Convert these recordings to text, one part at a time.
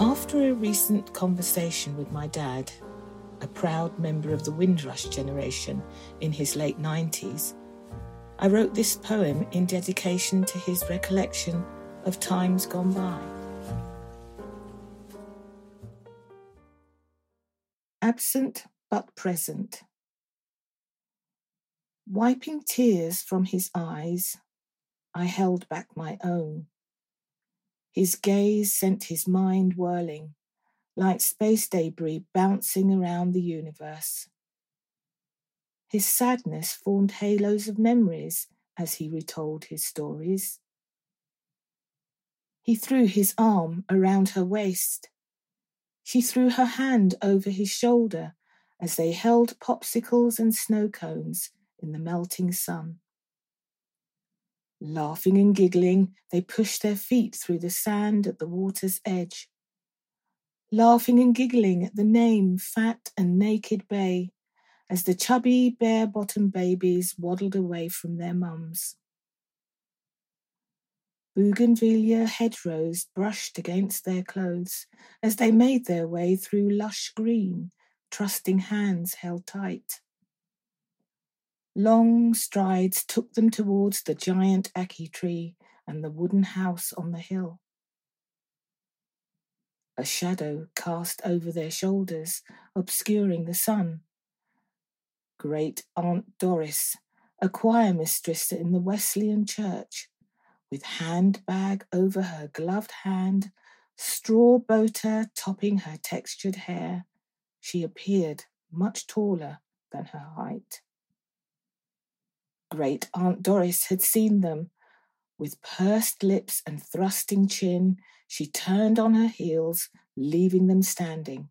After a recent conversation with my dad, a proud member of the Windrush generation in his late 90s, I wrote this poem in dedication to his recollection of times gone by. Absent but present. Wiping tears from his eyes, I held back my own. His gaze sent his mind whirling, like space debris bouncing around the universe. His sadness formed halos of memories as he retold his stories. He threw his arm around her waist. She threw her hand over his shoulder as they held popsicles and snow cones in the melting sun. Laughing and giggling, they pushed their feet through the sand at the water's edge laughing and giggling at the name Fat and Naked Bay as the chubby, bare bottomed babies waddled away from their mums. Bougainvillea hedgerows brushed against their clothes as they made their way through lush green, trusting hands held tight. Long strides took them towards the giant ackee tree and the wooden house on the hill a shadow cast over their shoulders, obscuring the sun. Great Aunt Doris, a choir mistress in the Wesleyan church, with handbag over her gloved hand, straw boater topping her textured hair, she appeared much taller than her height. Great Aunt Doris had seen them. With pursed lips and thrusting chin, she turned on her heels, leaving them standing,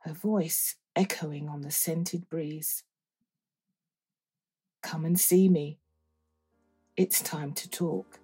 her voice echoing on the scented breeze. Come and see me. It's time to talk.